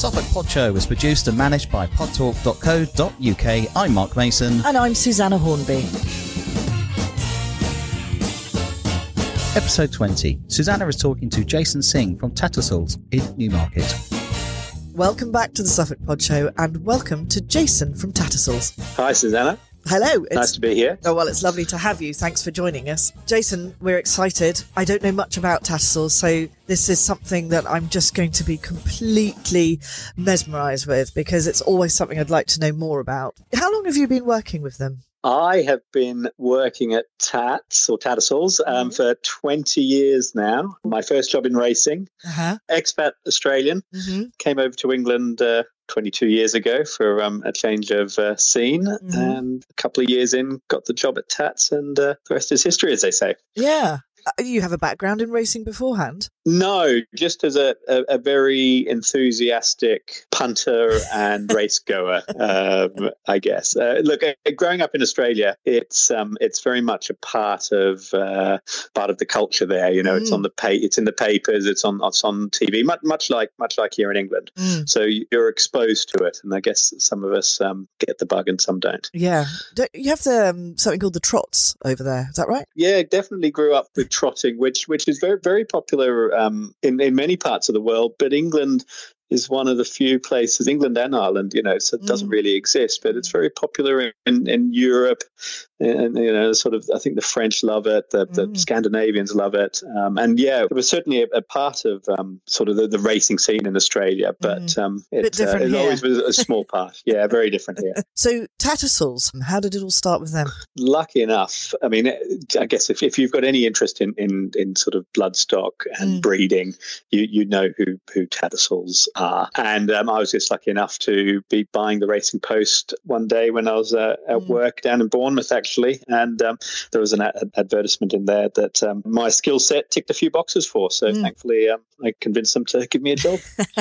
Suffolk Pod Show is produced and managed by podtalk.co.uk. I'm Mark Mason. And I'm Susanna Hornby. Episode 20. Susanna is talking to Jason Singh from Tattersalls in Newmarket. Welcome back to the Suffolk Pod Show and welcome to Jason from Tattersalls. Hi, Susanna. Hello. It's, Nice to be here. Oh, well, it's lovely to have you. Thanks for joining us. Jason, we're excited. I don't know much about Tattersalls, so this is something that I'm just going to be completely mesmerised with because it's always something I'd like to know more about. How long have you been working with them? I have been working at Tats or Tattersalls um, Mhm. for 20 years now. My first job in racing, Uh-huh. expat Australian, hmm came over to England uh, 22 years ago for um, a change of uh, scene. Mhm. And a couple of years in, got the job at Tats, and uh, the rest is history, as they say. Yeah. Uh, You have a background in racing beforehand? No, just as a, a, a very enthusiastic punter and race goer, um, I guess. Uh, look, uh, growing up in Australia, it's um, it's very much a part of uh, part of the culture there. You know, it's Mm. on the pay, it's in the papers, it's on it's on TV, much much like much like here in England. Mm. So you're exposed to it, and I guess some of us um, get the bug and some don't. Yeah. Don't, you have the, um, something called the trots over there. Is that right? Yeah, definitely grew up with trotting, which which is very very popular um, in in many parts of the world. But England is one of the few places, England and Ireland, you know, so it doesn't Mm. really exist, but it's very popular in, in Europe, and you know, sort of. I think the French love it, the, the Mm. Scandinavians love it, um, and yeah, it was certainly a, a part of um, sort of the, the racing scene in Australia, but um, Mm. Bit it, uh, it always was a small part. Yeah, very different here. So, Tattersalls, how did it all start with them? lucky enough, I mean, I guess if, if you've got any interest in, in, in sort of bloodstock and Mm. breeding, you you know who who Tattersalls are. And um, I was just lucky enough to be buying the Racing Post one day when I was uh, at Mm. work down in Bournemouth, actually, and um, there was an ad- advertisement in there that um, my skill set ticked a few boxes for. So Mm. thankfully, um, I convinced them to give me a job.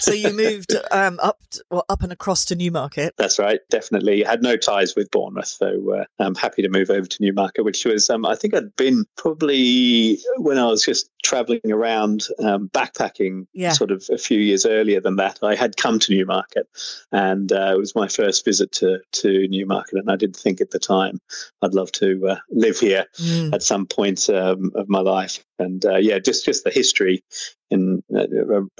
so you moved um, up, well, up and across to Newmarket. That's right, definitely. Had no ties with Bournemouth, so uh, I'm happy to move over to Newmarket, which was, um, I think I'd been probably when I was just traveling around um, backpacking Yeah. sort of a few years earlier than that. I had come to Newmarket and uh, it was my first visit to, to Newmarket. And I did think at the time I'd love to uh, live here Mm. at some point um, of my life. And uh, yeah, just, just the history in uh,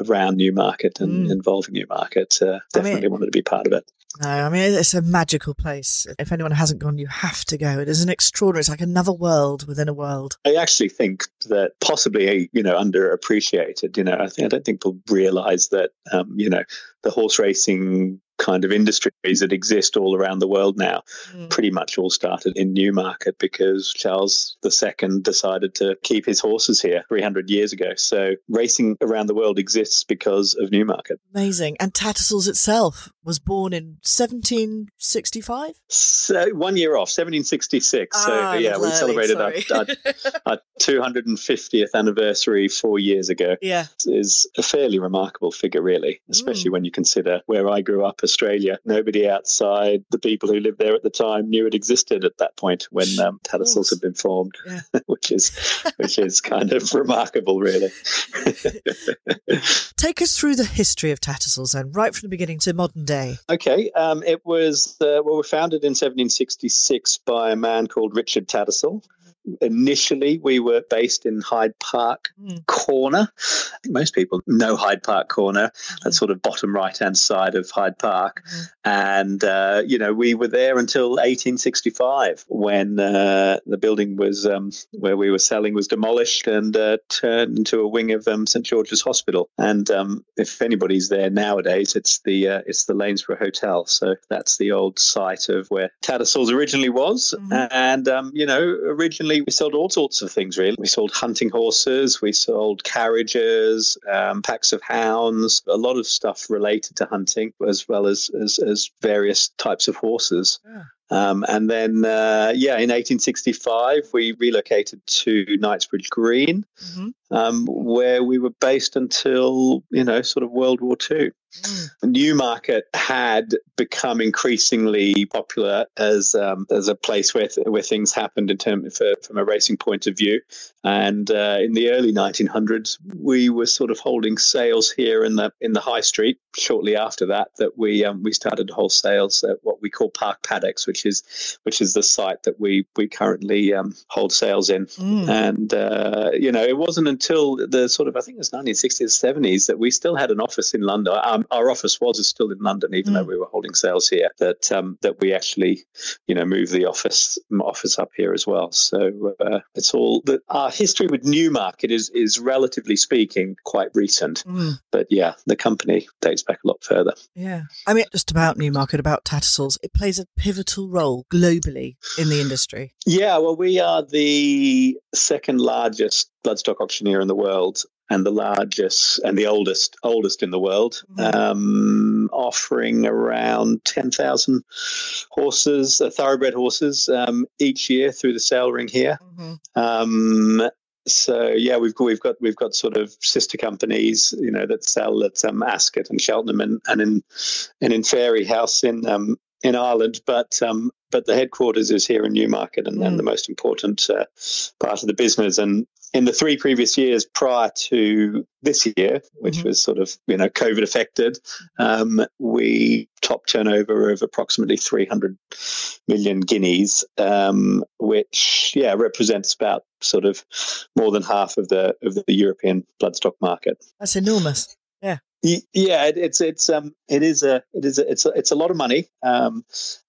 around Newmarket and Mm. involving Newmarket. Uh, I mean- definitely wanted to be part of it. No, I mean it's a magical place. If anyone hasn't gone, you have to go. It is an extraordinary. It's like another world within a world. I actually think that possibly you know underappreciated. You know, I think I don't think people realise that um, you know the horse racing kind of industries that exist all around the world now Mm. pretty much all started in Newmarket because Charles II decided to keep his horses here 300 years ago. So racing around the world exists because of Newmarket. Amazing. And Tattersalls itself was born in 1765. So one year off, 1766. So Ah, a yeah, we early, celebrated our, our, our 250th anniversary four years ago. yeah. is a fairly remarkable figure, really, especially Mm. when you consider where I grew up, Australia. Nobody outside the people who lived there at the time knew it existed at that point when um, Tattersalls had been formed, Yeah. which is which is kind of remarkable, really. Take us through the history of Tattersalls then, right from the beginning to modern day. Okay, um, it was uh, well, we were founded in 1766 by a man called Richard Tattersall. Initially, we were based in Hyde Park Mm. Corner. I think most people know Hyde Park Corner, that sort of bottom right hand side of Hyde Park. Mhm. And, uh, you know, we were there until 1865 when uh, the building was um, where we were selling was demolished and uh, turned into a wing of um, St George's Hospital. And um, if anybody's there nowadays, it's the uh, it's the Lanesborough Hotel. So that's the old site of where Tattersalls originally was. Mhm. And, um, you know, originally we sold all sorts of things, really. We sold hunting horses, we sold carriages, um, packs of hounds, a lot of stuff related to hunting, as well as, as, as various types of horses. Yeah. Um, and then, uh, yeah, in 1865, we relocated to Knightsbridge Green, Mhm. Um, where we were based until, you know, sort of World War II. Mm. Newmarket had become increasingly popular as um, as a place where th- where things happened in term for, from a racing point of view. And uh, in the early 1900s, we were sort of holding sales here in the in the high street. Shortly after that, that we um, we started to hold sales at what we call Park Paddocks, which is which is the site that we we currently um, hold sales in. Mm. And uh, you know, it wasn't until the sort of I think it was 1960s, 70s that we still had an office in London. Um, our office was still in London, even Mm. though we were holding sales here. That um, that we actually, you know, moved the office office up here as well. So uh, it's all that our history with Newmarket is is relatively speaking quite recent. Mm. But yeah, the company dates back a lot further. Yeah. I mean, just about Newmarket, about Tattersalls, it plays a pivotal role globally in the industry. Yeah, well, we are the second largest bloodstock auctioneer in the world and the largest and the oldest oldest in the world, Mhm. um, offering around ten thousand horses, uh, thoroughbred horses, um, each year through the sale ring here. Um, so yeah, we've got, we've got we've got sort of sister companies, you know, that sell at um, Ascot and Cheltenham and, and in and in Fairyhouse in um, in Ireland, but um, but the headquarters is here in Newmarket, and, Mm. and the most important uh, part of the business. And in the three previous years prior to this year, which Mhm. was sort of you know COVID affected, um, we top turnover of approximately 300 million guineas, um, which yeah represents about sort of more than half of the of the European bloodstock market. That's enormous. Yeah, it, it's it's um it is a it is a, it's a, it's a lot of money, um,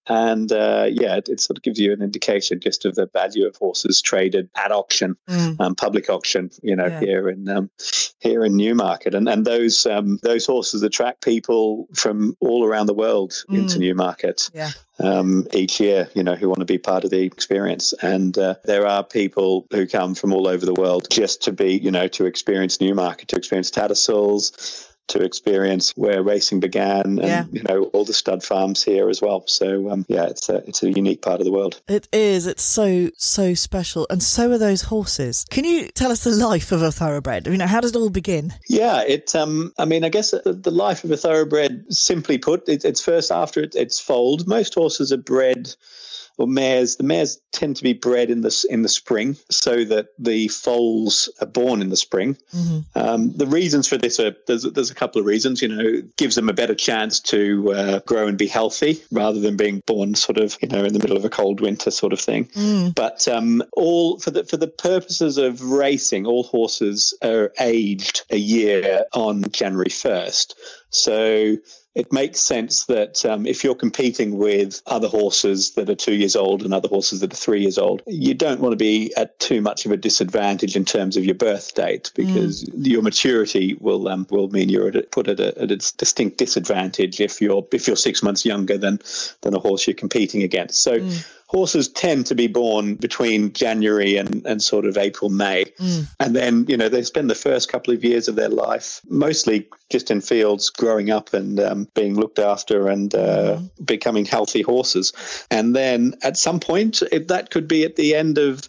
and uh, yeah, it, it sort of gives you an indication just of the value of horses traded at auction, Mm. um, public auction, you know, Yeah. here in um, here in Newmarket, and and those um, those horses attract people from all around the world into Mm. Newmarket Yeah. um, each year, you know, who want to be part of the experience. And uh, there are people who come from all over the world just to be, you know, to experience Newmarket, to experience Tattersalls, to experience where racing began, and Yeah. you know, all the stud farms here as well. So um, yeah, it's a it's a unique part of the world. It is. It's so, so special. And so are those horses. Can you tell us the life of a thoroughbred? You know, how does it all begin? Yeah, it. Um, I mean, I guess the, the life of a thoroughbred, simply put, it, it's first after it, it's foaled. Most horses are bred, or mares. The mares tend to be bred in the in the spring, so that the foals are born in the spring. Mm-hmm. Um, the reasons for this are there's there's a couple of reasons. You know, it gives them a better chance to uh, grow and be healthy rather than being born sort of you know in the middle of a cold winter sort of thing. Mm. But um, all for the for the purposes of racing, all horses are aged a year on January first. So it makes sense that um, if you're competing with other horses that are two years old and other horses that are three years old, you don't want to be at too much of a disadvantage in terms of your birth date because your maturity will um, will mean you're at a, put at a, at a distinct disadvantage if you're if you're six months younger than than a horse you're competing against. So Mm. Horses tend to be born between January and, and sort of April, May. Mm. And then, you know, they spend the first couple of years of their life mostly just in fields, growing up and um, being looked after and uh, becoming healthy horses. And then at some point, it, that could be at the end of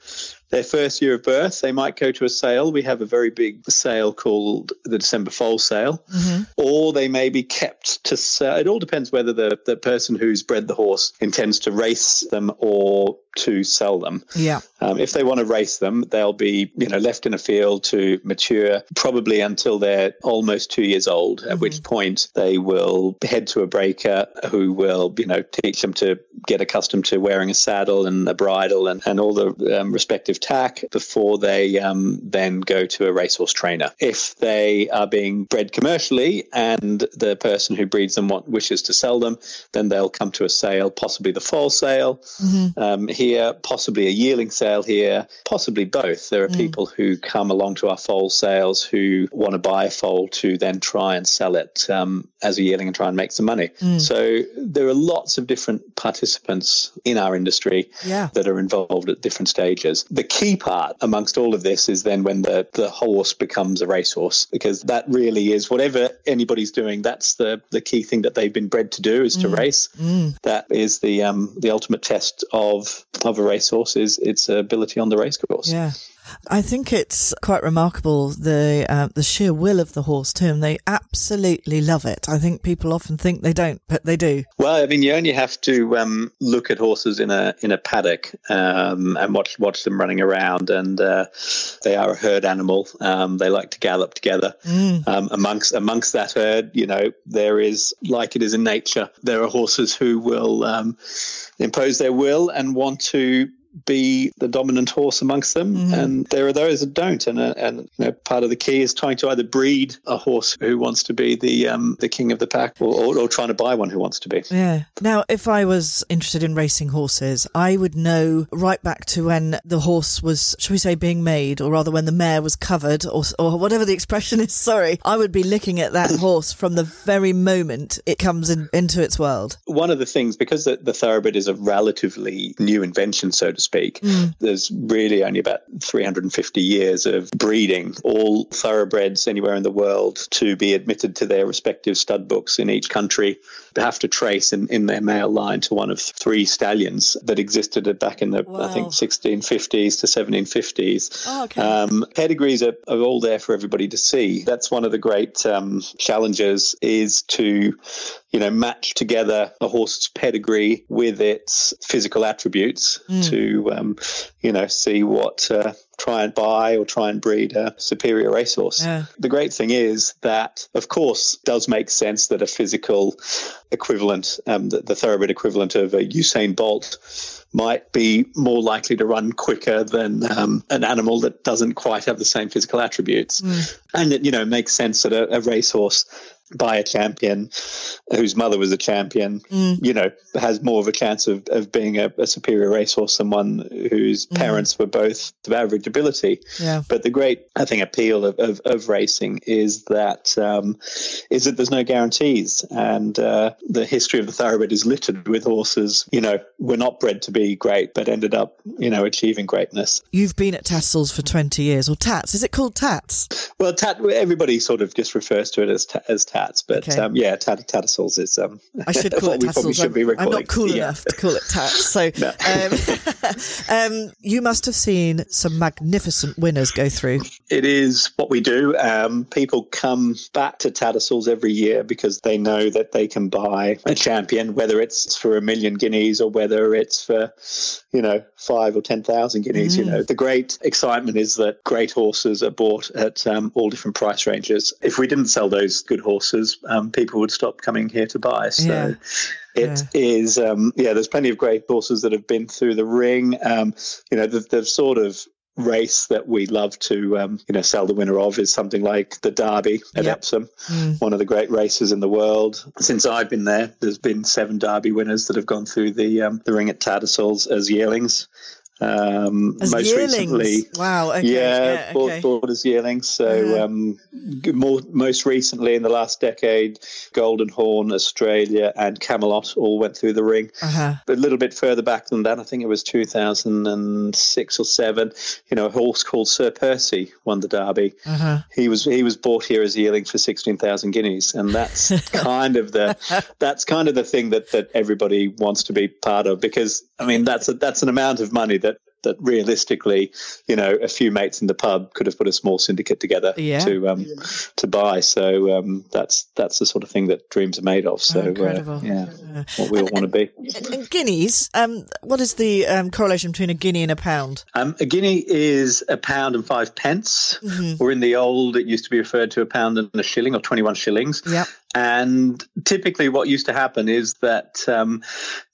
their first year of birth, they might go to a sale. We have a very big sale called the December Foal Sale hmm or they may be kept to sell. It all depends whether the, the person who's bred the horse intends to race them or to sell them. Yeah. Um, if they want to race them, they'll be you know left in a field to mature probably until they're almost two years old. At which point they will head to a breaker who will you know teach them to get accustomed to wearing a saddle and a bridle and, and all the um, respective tack before they um, then go to a racehorse trainer. If they are being bred commercially and the person who breeds them want, wishes to sell them, then they'll come to a sale, possibly the fall sale. hmm Um, here, possibly a yearling sale here, possibly both. There are mm. people who come along to our foal sales who want to buy a foal to then try and sell it um, as a yearling and try and make some money. Mm. So there are lots of different participants in our industry yeah. that are involved at different stages. The key part amongst all of this is then when the, the horse becomes a racehorse, because that really is whatever anybody's doing, that's the, the key thing that they've been bred to do is to mm. race. Mm. That is the um, the ultimate test of of a racehorse is its ability on the racecourse. Yeah. I think it's quite remarkable the uh, the sheer will of the horse too, and they absolutely love it. I think people often think they don't, but they do. Well, I mean, you only have to um, look at horses in a in a paddock um, and watch watch them running around, and uh, they are a herd animal. Um, they like to gallop together. Mm. Um, amongst amongst that herd, you know, there is like it is in nature. There are horses who will um, impose their will and want to be the dominant horse amongst them, mm-hmm. and there are those that don't. And uh, and you know, part of the key is trying to either breed a horse who wants to be the um, the king of the pack, or, or, or, trying to buy one who wants to be. Yeah. Now, if I was interested in racing horses, I would know right back to when the horse was, shall we say, being made, or rather when the mare was covered, or or whatever the expression is. Sorry, I would be looking at that horse from the very moment it comes in, into its world. One of the things, because the, the thoroughbred is a relatively new invention, so to speak. Mm. There's really only about 350 years of breeding all thoroughbreds anywhere in the world to be admitted to their respective stud books in each country. They have to trace in, in their male line to one of three stallions that existed back in the, wow. I think, 1650s to 1750s. Oh, okay. um, pedigrees are, are, all there for everybody to see. That's one of the great um, challenges is to you know, match together a horse's pedigree with its physical attributes mm. to, um, you know, see what uh, try and buy or try and breed a superior racehorse. Yeah. The great thing is that, of course, does make sense that a physical equivalent, um, the, the thoroughbred equivalent of a Usain Bolt, might be more likely to run quicker than um, an animal that doesn't quite have the same physical attributes. Mm. And it, you know, makes sense that a, a racehorse by a champion whose mother was a champion, mm. you know, has more of a chance of, of being a, a superior racehorse than one whose mm. parents were both of average ability. Yeah. But the great, I think, appeal of, of, of racing is that um, is that there's no guarantees, and uh, the history of the thoroughbred is littered with horses. You know, were not bred to be great, but ended up, you know, achieving greatness. You've been at Tattersalls for 20 years, or Tats? Is it called Tats? Well, Tat. Everybody sort of just refers to it as as Tats but okay. um, yeah, tat- tattersalls is. Um, I should call it tassels. I'm, I'm, not cool yeah. enough to call it tats. So, um, um, you must have seen some magnificent winners go through. It is what we do. Um, people come back to Tattersalls every year because they know that they can buy a champion, whether it's for a million guineas or whether it's for, you know, five or ten thousand guineas. Mm. You know, the great excitement is that great horses are bought at um, all different price ranges. If we didn't sell those good horses horses, um, people would stop coming here to buy. So yeah. it yeah. is, um, yeah, there's plenty of great horses that have been through the ring. Um, you know, the, the, sort of race that we love to, um, you know, sell the winner of is something like the Derby at yep. Epsom, mm. one of the great races in the world. Since I've been there, there's been seven Derby winners that have gone through the um, the ring at Tattersalls as yearlings. Um, as most yearlings. recently, wow, okay. yeah, yeah okay. bought, as yearlings. So uh-huh. um, more, most recently in the last decade, Golden Horn, Australia, and Camelot all went through the ring. Uh-huh. But a little bit further back than that, I think it was 2006 or seven. You know, a horse called Sir Percy won the Derby. Uh-huh. He was he was bought here as yearling for 16,000 guineas, and that's kind of the that's kind of the thing that that everybody wants to be part of because I mean that's a, that's an amount of money that that realistically, you know, a few mates in the pub could have put a small syndicate together yeah. to um, to buy. So um, that's that's the sort of thing that dreams are made of. So oh, uh, yeah, yeah, what we all want to be. And guineas. Um, what is the um, correlation between a guinea and a pound? Um, a guinea is a pound and five pence, mm-hmm. or in the old, it used to be referred to a pound and a shilling, or twenty-one shillings. Yeah. And typically, what used to happen is that um,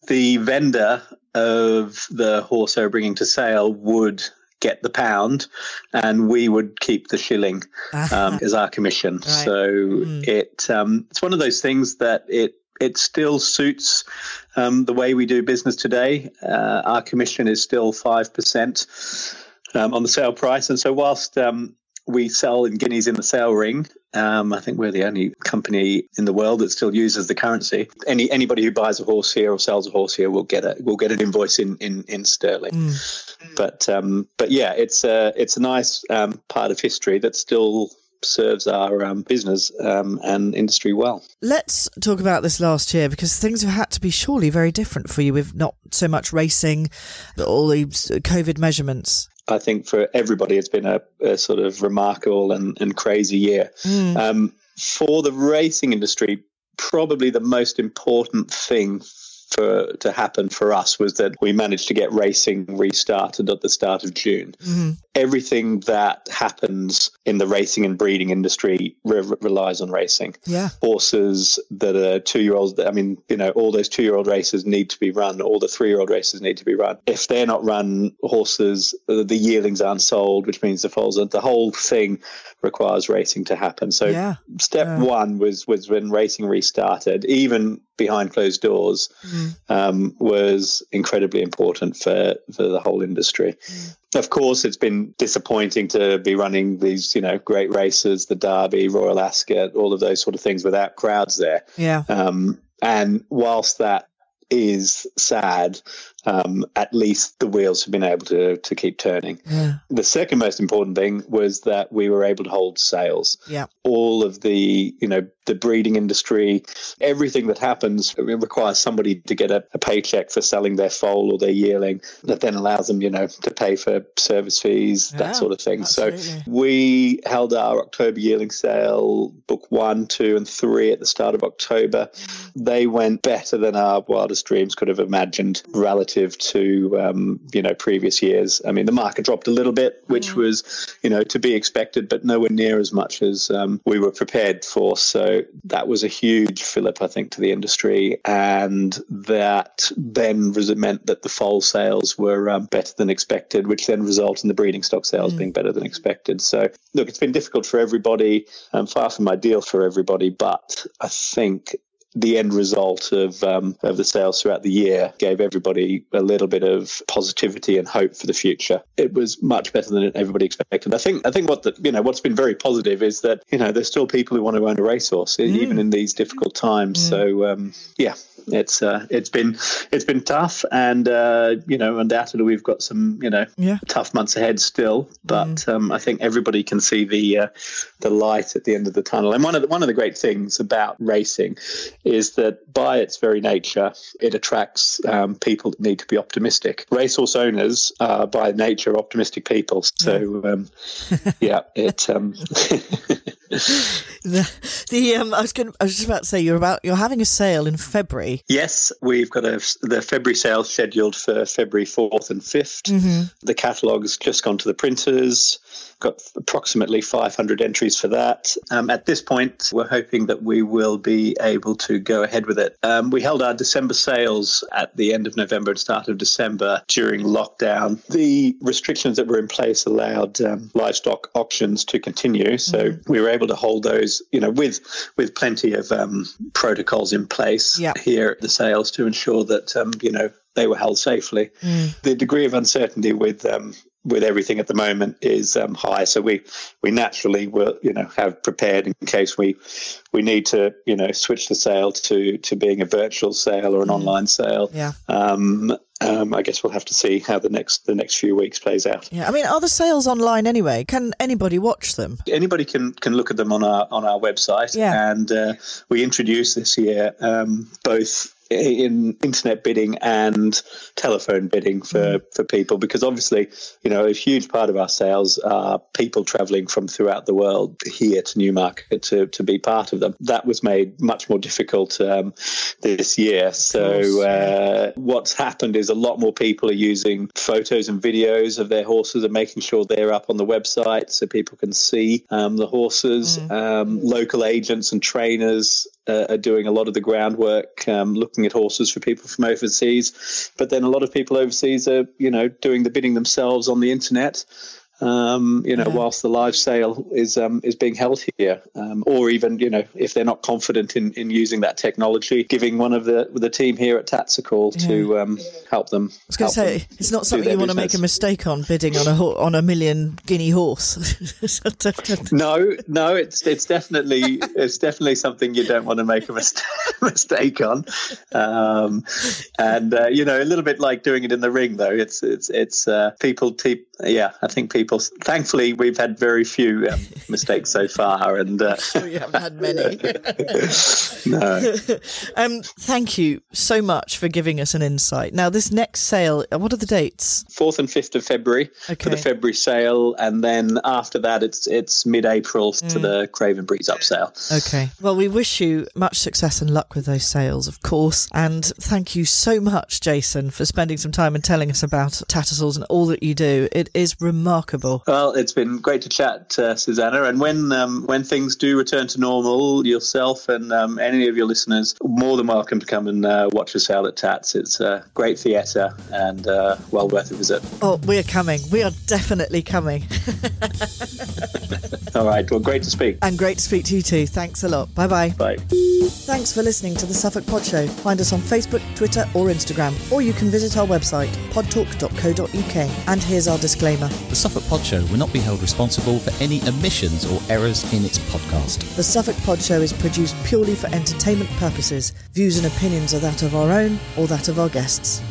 the vendor of the horse they were bringing to sale would get the pound and we would keep the shilling um, as our commission. Right. So mm. it um, it's one of those things that it it still suits um, the way we do business today. Uh, our commission is still 5% um, on the sale price. And so, whilst um, we sell in guineas in the sale ring, um, I think we're the only company in the world that still uses the currency. Any anybody who buys a horse here or sells a horse here will get a will get an invoice in in, in sterling. Mm. But um, but yeah, it's a it's a nice um, part of history that still serves our um, business um, and industry well. Let's talk about this last year because things have had to be surely very different for you with not so much racing, all these COVID measurements. I think for everybody, it's been a, a sort of remarkable and, and crazy year. Mm. Um, for the racing industry, probably the most important thing for to happen for us was that we managed to get racing restarted at the start of June. Mm-hmm. Everything that happens in the racing and breeding industry re- relies on racing. Yeah, horses that are two year olds. I mean, you know, all those two year old races need to be run. All the three year old races need to be run. If they're not run, horses the yearlings aren't sold, which means the foals. The whole thing requires racing to happen. So yeah. step yeah. one was was when racing restarted, even behind closed doors, mm. um, was incredibly important for for the whole industry. Mm. Of course, it's been disappointing to be running these, you know, great races, the Derby, Royal Ascot, all of those sort of things without crowds there. Yeah. Um, and whilst that is sad, um, at least the wheels have been able to to keep turning. Yeah. The second most important thing was that we were able to hold sales. Yeah. All of the you know the breeding industry, everything that happens requires somebody to get a, a, paycheck for selling their foal or their yearling that then allows them, you know, to pay for service fees, yeah, that sort of thing. Absolutely. So we held our October yearling sale, book one, two, and three at the start of October. Mm. They went better than our wildest dreams could have imagined relative relative to um, you know previous years. I mean, the market dropped a little bit, which mm was you know to be expected, but nowhere near as much as um, we were prepared for. So that was a huge fillip, I think, to the industry, and that then meant that the foal sales were um, better than expected, which then resulted in the breeding stock sales mm being better than expected. So look, it's been difficult for everybody, um, far from ideal for everybody, but I think the end result of um, of the sales throughout the year gave everybody a little bit of positivity and hope for the future. It was much better than everybody expected. I think I think what the, you know what's been very positive is that you know there's still people who want to own a racehorse mm. even in these difficult times. Mm. So um, yeah, it's uh, it's been it's been tough, and uh, you know, undoubtedly we've got some you know yeah. tough months ahead still. But mm. um, I think everybody can see the uh, the light at the end of the tunnel. And one of the, one of the great things about racing is that by its very nature, it attracts um, people that need to be optimistic. Racehorse owners are by nature optimistic people. So yeah, um, yeah it. The, the um, I was going. I was just about to say you're about you're having a sale in February. Yes, we've got a the February sale scheduled for February fourth and 5th mm-hmm. The catalogue's just gone to the printers. Got approximately 500 entries for that. Um, at this point, we're hoping that we will be able to go ahead with it. Um, we held our December sales at the end of November and start of December during lockdown. The restrictions that were in place allowed um, livestock auctions to continue, so mm-hmm. we were able to hold those, you know, with with plenty of um, protocols in place yep. here at the sales to ensure that um, you know they were held safely. Mm. The degree of uncertainty with um, with everything at the moment is um, high. So we we naturally will you know have prepared in case we we need to you know switch the sale to to being a virtual sale or an mm. online sale. Yeah. Um, um, I guess we'll have to see how the next the next few weeks plays out. Yeah, I mean, are the sales online anyway? Can anybody watch them? Anybody can can look at them on our on our website. Yeah. and uh, we introduced this year um, both in internet bidding and telephone bidding for, mm. for people because obviously you know a huge part of our sales are people traveling from throughout the world here to Newmarket to, to be part of them that was made much more difficult um, this year so uh, what's happened is a lot more people are using photos and videos of their horses and making sure they're up on the website so people can see um, the horses mm. um, local agents and trainers uh, are doing a lot of the groundwork, um, looking at horses for people from overseas. But then a lot of people overseas are, you know, doing the bidding themselves on the internet. Um, you know, yeah. whilst the live sale is um, is being held here, um, or even you know, if they're not confident in, in using that technology, giving one of the the team here at Tats a call yeah. to um, help them. I was going to say it's not something you want business. to make a mistake on bidding on a on a million guinea horse. no, no, it's it's definitely it's definitely something you don't want to make a mistake, mistake on, um, and uh, you know, a little bit like doing it in the ring though. It's it's it's uh, people. Te- yeah, I think people. Thankfully, we've had very few um, mistakes so far, and uh, sure you haven't had many. no. um, thank you so much for giving us an insight. Now, this next sale, uh, what are the dates? Fourth and fifth of February okay. for the February sale, and then after that, it's it's mid-April mm. to the Craven Breeze up sale. Okay. Well, we wish you much success and luck with those sales, of course, and thank you so much, Jason, for spending some time and telling us about Tattersalls and all that you do. It is remarkable. Well, it's been great to chat, uh, Susanna. And when um, when things do return to normal, yourself and um, any of your listeners more than welcome to come and uh, watch a sale at Tats. It's a great theatre and uh, well worth a visit. Oh, we are coming. We are definitely coming. All right. Well, great to speak. And great to speak to you too. Thanks a lot. Bye-bye. Bye. Thanks for listening to the Suffolk Pod Show. Find us on Facebook, Twitter, or Instagram, or you can visit our website, podtalk.co.uk. And here's our disclaimer The Suffolk Pod Show will not be held responsible for any omissions or errors in its podcast. The Suffolk Pod Show is produced purely for entertainment purposes. Views and opinions are that of our own or that of our guests.